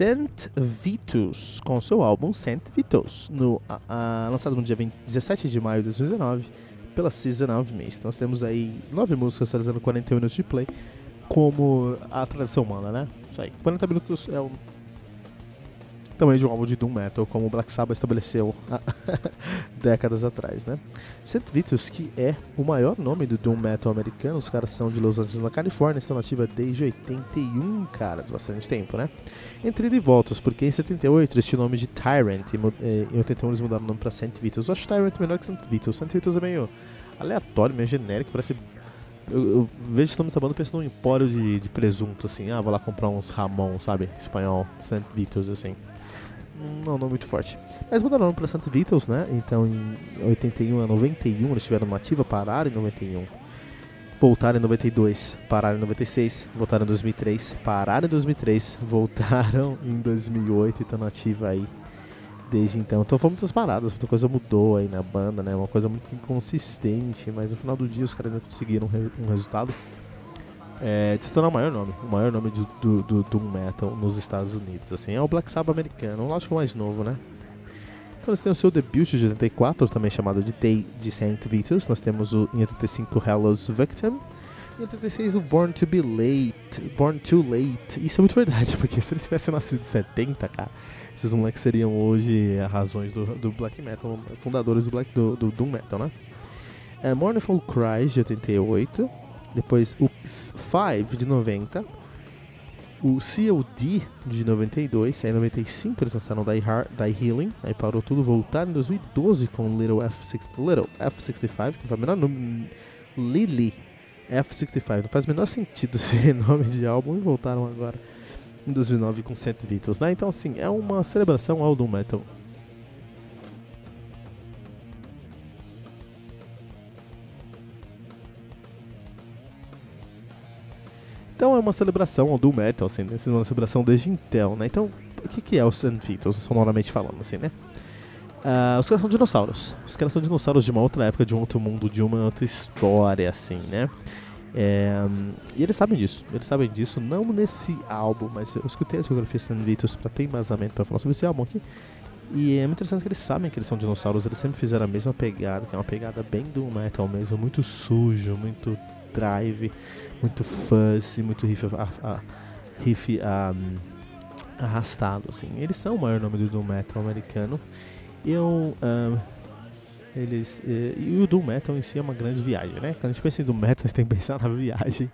Saint Vitus, com seu álbum Saint Vitus, no, lançado no dia 20, 17 de maio de 2019 pela Season of Mist. Nós temos aí nove músicas totalizando 41 minutos de play, como a tradição manda, né? Isso aí. 40 minutos é o tamanho de um álbum de Doom Metal, como o Black Sabbath estabeleceu décadas atrás, né? St. Vitus, que é o maior nome do Doom Metal americano, os caras são de Los Angeles, na Califórnia, estão nativa desde 81, caras, bastante tempo, né? Entre ida e voltas, porque em 78 eles tinham o nome de Tyrant, e eh, em 81 eles mudaram o nome pra St. Vitus. Eu acho Tyrant melhor que St. Vitus. St. Vitus é meio aleatório, meio genérico, parece eu, eu vejo estamos sabendo penso num empório de, de, presunto, assim. Ah, vou lá comprar uns Ramon, sabe? Espanhol, St. Vitus, assim não, não muito forte. Mas mudaram o nome para St. Vitus, né? Então em 81 a 91 eles tiveram uma ativa, pararam em 91. Voltaram em 92, pararam em 96, voltaram em 2003, pararam em 2003, voltaram em 2008 e estão nativa aí desde então. Então foram muitas paradas, muita coisa mudou aí na banda, né? Uma coisa muito inconsistente, mas no final do dia os caras ainda conseguiram um resultado é, se tornar o maior nome, o maior nome do, do, do Metal nos Estados Unidos. Assim, é o Black Sabbath americano, lógico mais novo, né? Então eles têm o seu debut de 84, também chamado de Day de Saint Vitus. Nós temos o, em 85 Hellos Victim. Em 86 o Born to Be Late. Born Too Late. Isso é muito verdade, porque se eles tivessem nascido em 70, cara, esses moleques seriam hoje as razões do, do Black Metal, fundadores do, Black, do, do Metal, né? É, Mournful Cries de 88 depois o X5 de 90, o COD de 92, aí em 95 eles lançaram Die, Hard, Die Healing, aí parou tudo, voltaram em 2012 com Little, F6, Little F65, que não faz o menor nome, Lily F65, não faz o menor sentido esse nome de álbum, e voltaram agora em 2009 com 100 Beatles, né? Então assim, é uma celebração ao Doom Metal Então é uma celebração Doom Metal, assim, né? uma celebração desde Intel, né? Então, o que, que é o Sun Beatles, sonoramente falando, assim, né? Uh, os caras são dinossauros. Os caras são dinossauros de uma outra época, de um outro mundo, de uma outra história, assim, né? É, e eles sabem disso. Eles sabem disso, não nesse álbum, mas eu escutei a discografia Sun Beatles pra ter embasamento pra falar sobre esse álbum aqui. E é muito interessante que eles sabem que eles são dinossauros, eles sempre fizeram a mesma pegada, que é uma pegada bem do metal mesmo, muito sujo, muito drive, muito fuzzy, muito riff, a, a, riff um, arrastado, assim. Eles são o maior nome do Doom Metal americano. Eu... Um, eles, e, e o Doom Metal em si é uma grande viagem, né? Quando a gente pensa em Doom Metal, a gente tem que pensar na viagem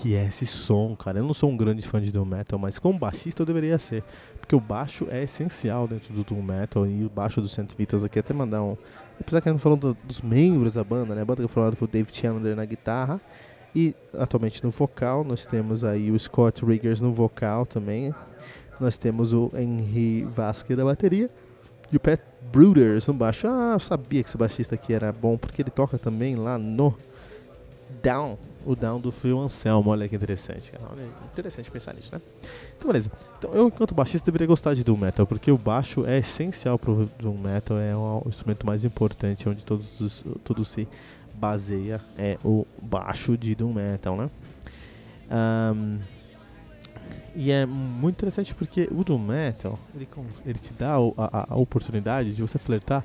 que é esse som, cara. Eu não sou um grande fã de Doom Metal, mas como baixista eu deveria ser. Porque o baixo é essencial dentro do Doom Metal e o baixo do Saint Vitus aqui até mandar um... Apesar que a gente falou do, dos membros da banda, né? A banda que foi formada por Dave Chandler na guitarra e atualmente no vocal, nós temos aí o Scott Riggers no vocal também. Nós temos o Henry Vasquez da bateria. E o Pat Bruders no baixo. Ah, eu sabia que esse baixista aqui era bom, porque ele toca também lá no Down, o Down do Phil Anselmo. Olha que interessante, cara. Olha, interessante pensar nisso, né? Então, beleza. Então, eu, enquanto baixista, deveria gostar de Doom Metal, porque o baixo é essencial pro Doom Metal, é o instrumento mais importante, onde todos os, tudo se baseia, é o baixo de Doom Metal, né? Um, e é muito interessante porque o Doom Metal, ele, ele te dá a, a, oportunidade de você flertar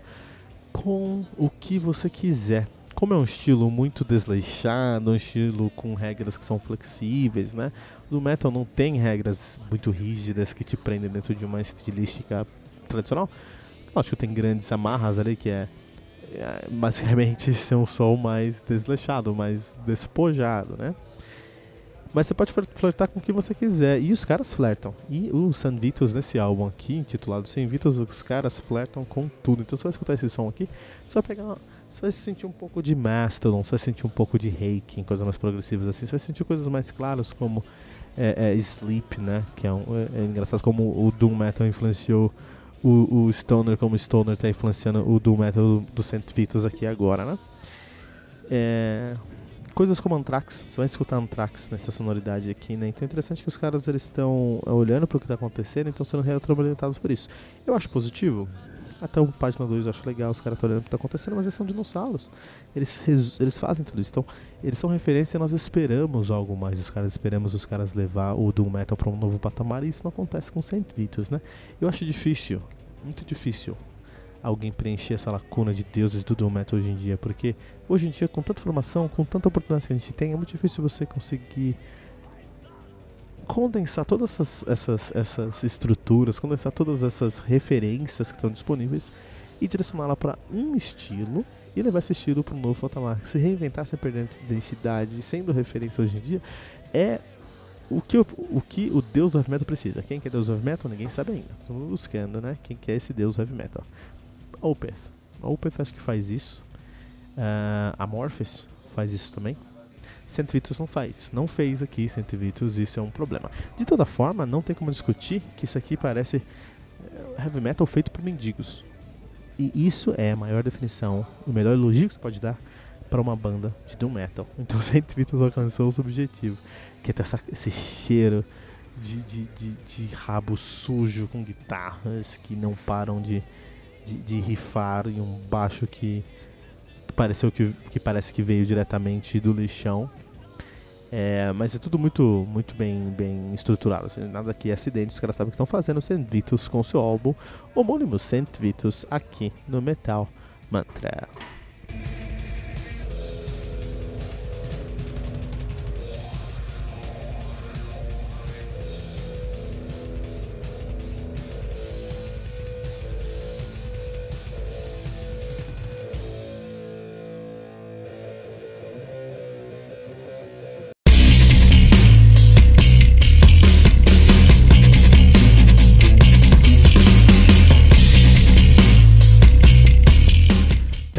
com o que você quiser. Como é um estilo muito desleixado, um estilo com regras que são flexíveis, né? O Metal não tem regras muito rígidas que te prendem dentro de uma estilística tradicional. Lógico que tem grandes amarras ali que é, é basicamente ser um som mais desleixado, mais despojado, né? Mas você pode flertar com o que você quiser. E os caras flertam. E o San Vitus, nesse álbum aqui, intitulado San Vitus, os caras flertam com tudo. Então você vai escutar esse som aqui, vai pegar. Você vai sentir um pouco de Mastodon, você vai sentir um pouco de Reiki, coisas mais progressivas assim. Você vai sentir coisas mais claras como é, é, Sleep, né? Que é, um, é, é, engraçado como o Doom Metal influenciou o, o Stoner, como o Stoner está influenciando o Doom Metal do, do Vitus aqui agora, né? É, coisas como Anthrax, você vai escutar Anthrax nessa sonoridade aqui, né? Então é interessante que os caras eles estão é, olhando para o que está acontecendo, então sendo retroalimentados por isso. Eu acho positivo. Até o página 2 eu acho legal, os caras estão olhando o que está acontecendo, mas eles são dinossauros. Eles, eles fazem tudo isso. Então, eles são referência e nós esperamos algo mais. Os caras esperamos os caras levar o Doom Metal para um novo patamar e isso não acontece com Saint Vitus, né? Eu acho difícil, muito difícil alguém preencher essa lacuna de deuses do Doom Metal hoje em dia, porque hoje em dia, com tanta informação, com tanta oportunidade que a gente tem, é muito difícil você conseguir condensar todas essas, essas, essas estruturas, condensar todas essas referências que estão disponíveis e direcioná-la para um estilo e levar esse estilo para um novo patamar. Se reinventar sem perder identidade, sendo referência hoje em dia, é o que, o, o que o deus do heavy metal precisa. Quem quer deus do heavy metal, ninguém sabe ainda. Estamos buscando, né? Quem quer esse deus do heavy metal. Opeth. Opeth acho que faz isso. Uh, a Morpheus faz isso também. Saint Vitus não faz. Não fez aqui Saint Vitus, isso é um problema. De toda forma, não tem como discutir que isso aqui parece eh, heavy metal feito por mendigos. E isso é a maior definição, o melhor elogio que você pode dar para uma banda de doom metal. Então Saint Vitus alcançou o seu objetivo, que é ter essa, esse cheiro de, de, de, de rabo sujo com guitarras que não param de de, de rifar em um baixo que pareceu que, que parece que veio diretamente do lixão. É, mas é tudo muito, muito bem, bem estruturado. Assim, nada aqui é acidente, os caras sabem que estão fazendo Saint Vitus com seu álbum homônimo Saint Vitus aqui no Metal Mantra.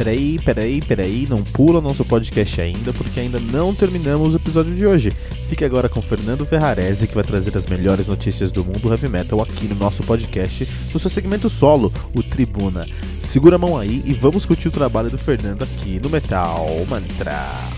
Peraí, peraí, peraí, não pula nosso podcast ainda, porque ainda não terminamos o episódio de hoje. Fique agora com Fernando Ferrarese, que vai trazer as melhores notícias do mundo heavy metal aqui no nosso podcast, no seu segmento solo, o Tribuna. Segura a mão aí e vamos curtir o trabalho do Fernando aqui no Metal Mantra.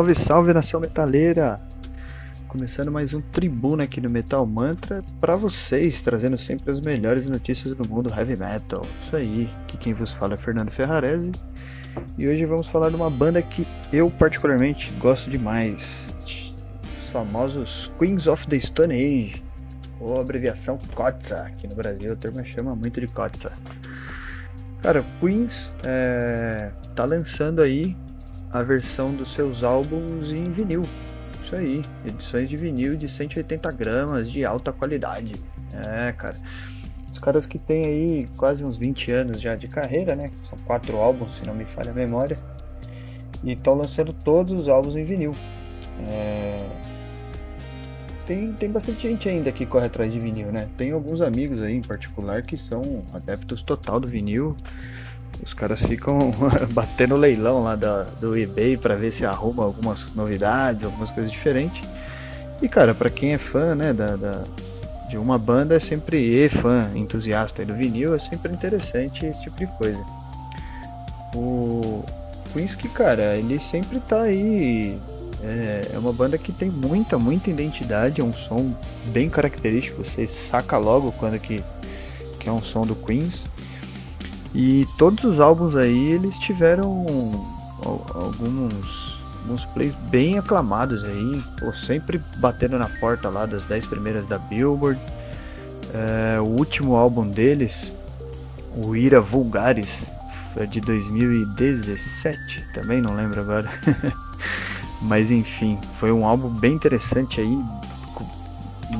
Salve, salve nação metaleira! Começando mais um Tribuna aqui no Metal Mantra para vocês, trazendo sempre as melhores notícias do mundo heavy metal. Isso aí, que quem vos fala é Fernando Ferrarese e hoje vamos falar de uma banda que eu particularmente gosto demais, os famosos Queens of the Stone Age, ou abreviação COTSA, aqui no Brasil o termo chama muito de COTSA. Cara, Queens é, tá lançando aí a versão dos seus álbuns em vinil. Isso aí, edições de vinil de 180 gramas de alta qualidade. É, cara. Os caras que têm aí quase uns 20 anos já de carreira, né? São quatro álbuns, se não me falha a memória. E estão lançando todos os álbuns em vinil. É... tem, tem bastante gente ainda que corre atrás de vinil, né? Tem alguns amigos aí em particular que são adeptos total do vinil. Os caras ficam batendo leilão lá da, do eBay para ver se arruma algumas novidades, algumas coisas diferentes. E cara, para quem é fã, né, da, da, de uma banda é sempre e fã, entusiasta do vinil, é sempre interessante esse tipo de coisa. O que cara, ele sempre tá aí. É, é uma banda que tem muita, muita identidade, é um som bem característico, você saca logo quando que, que é um som do Queens. E todos os álbuns aí, eles tiveram alguns, alguns plays bem aclamados aí, ou sempre batendo na porta lá das 10 primeiras da Billboard. É, o último álbum deles, o Ira Vulgaris, é de 2017, também não lembro agora. Mas enfim, foi um álbum bem interessante aí, com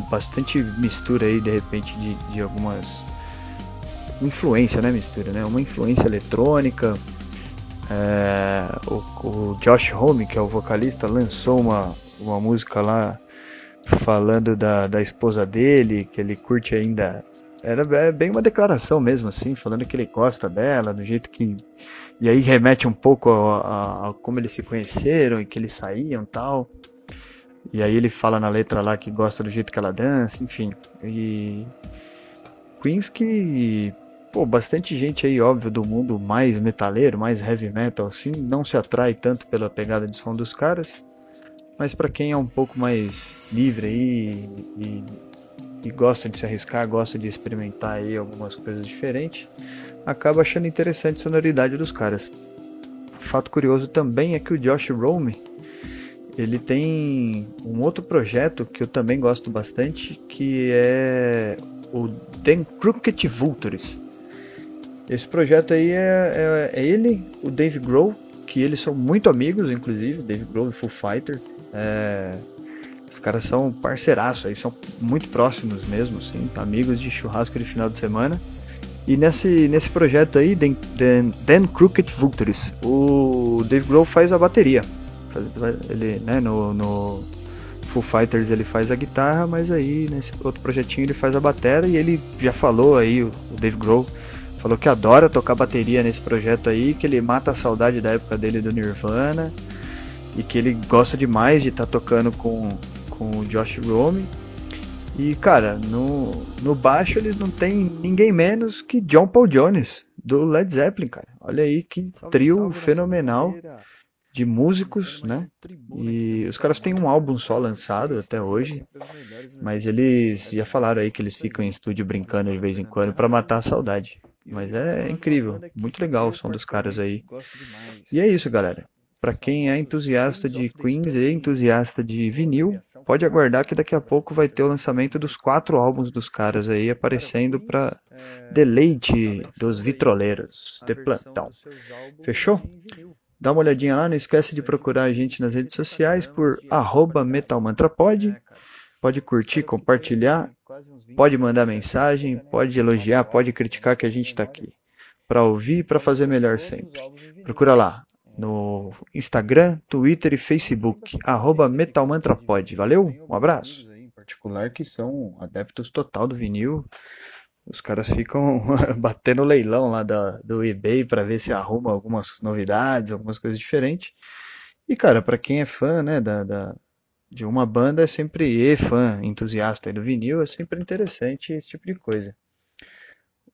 bastante mistura aí de repente de, de algumas influência, né, mistura, né? Uma influência eletrônica. É, o, o, Josh Homme, que é o vocalista, lançou uma, uma música lá falando da, da esposa dele, que ele curte ainda. Era é bem uma declaração mesmo, assim, falando que ele gosta dela, do jeito que. E aí remete um pouco a, a, a como eles se conheceram e que eles saíam tal. E aí ele fala na letra lá que gosta do jeito que ela dança, enfim. E Queens que pô, bastante gente aí, óbvio, do mundo mais metaleiro, mais heavy metal, assim, não se atrai tanto pela pegada de som dos caras, mas para quem é um pouco mais livre aí e, e, gosta de se arriscar, gosta de experimentar aí algumas coisas diferentes, acaba achando interessante a sonoridade dos caras. Fato curioso também é que o Josh Rome, ele tem um outro projeto que eu também gosto bastante, que é o The Crooked Vultures. Esse projeto aí é, é, é, ele, o Dave Grohl, que eles são muito amigos, inclusive, Dave Grohl e Foo Fighters. É, os caras são parceiraços aí, são muito próximos mesmo, assim, amigos de churrasco de final de semana. E nesse, nesse projeto aí, Dan, Dan, Dan Crooked Vultures, o Dave Grohl faz a bateria. Ele, né, no, no Foo Fighters ele faz a guitarra, mas aí nesse outro projetinho ele faz a bateria e ele já falou aí, o Dave Grohl, Falou que adora tocar bateria nesse projeto aí, que ele mata a saudade da época dele do Nirvana e que ele gosta demais de estar tá tocando com, com o Josh Rome. E cara, no, no baixo eles não tem ninguém menos que John Paul Jones, do Led Zeppelin, cara. Olha aí que trio fenomenal de músicos, né? E os caras têm um álbum só lançado até hoje, mas eles já falaram aí que eles ficam em estúdio brincando de vez em quando para matar a saudade. Mas é incrível, muito legal o som dos caras aí. E é isso, galera. Para quem é entusiasta de Queens e entusiasta de vinil, pode aguardar que daqui a pouco vai ter o lançamento dos quatro álbuns dos caras aí aparecendo para deleite dos vitroleiros de plantão. Fechou? Dá uma olhadinha lá, não esquece de procurar a gente nas redes sociais por metalmantrapod. Pode curtir, compartilhar Pode mandar mensagem, pode elogiar, pode criticar que a gente está aqui para ouvir e para fazer melhor sempre. Procura lá no Instagram, Twitter e Facebook, arroba metalmantrapod. Valeu, um abraço. Em particular que são adeptos total do vinil. Os caras ficam batendo leilão lá da, do eBay para ver se arruma algumas novidades, algumas coisas diferentes. E cara, para quem é fã, né, da, da de uma banda é sempre e fã, entusiasta do vinil, é sempre interessante esse tipo de coisa.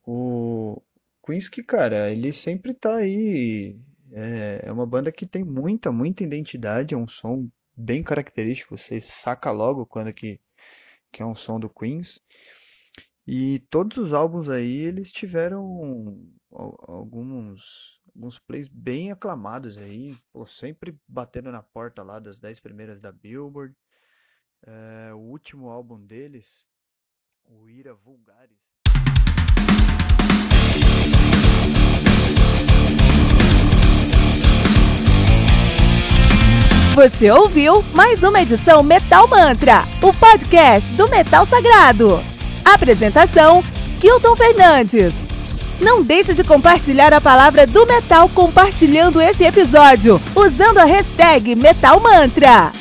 O Queens que, cara, ele sempre tá aí. É, é uma banda que tem muita, muita identidade, é um som bem característico, você saca logo quando que, que é um som do Queens. E todos os álbuns aí, eles tiveram alguns, alguns plays bem aclamados aí, pô, sempre batendo na porta lá das 10 primeiras da Billboard. É, o último álbum deles, o Ira Vulgaris. Você ouviu mais uma edição Metal Mantra, o podcast do Metal Sagrado. Apresentação: Kilton Fernandes. Não deixe de compartilhar a palavra do metal compartilhando esse episódio, usando a hashtag Metal Mantra.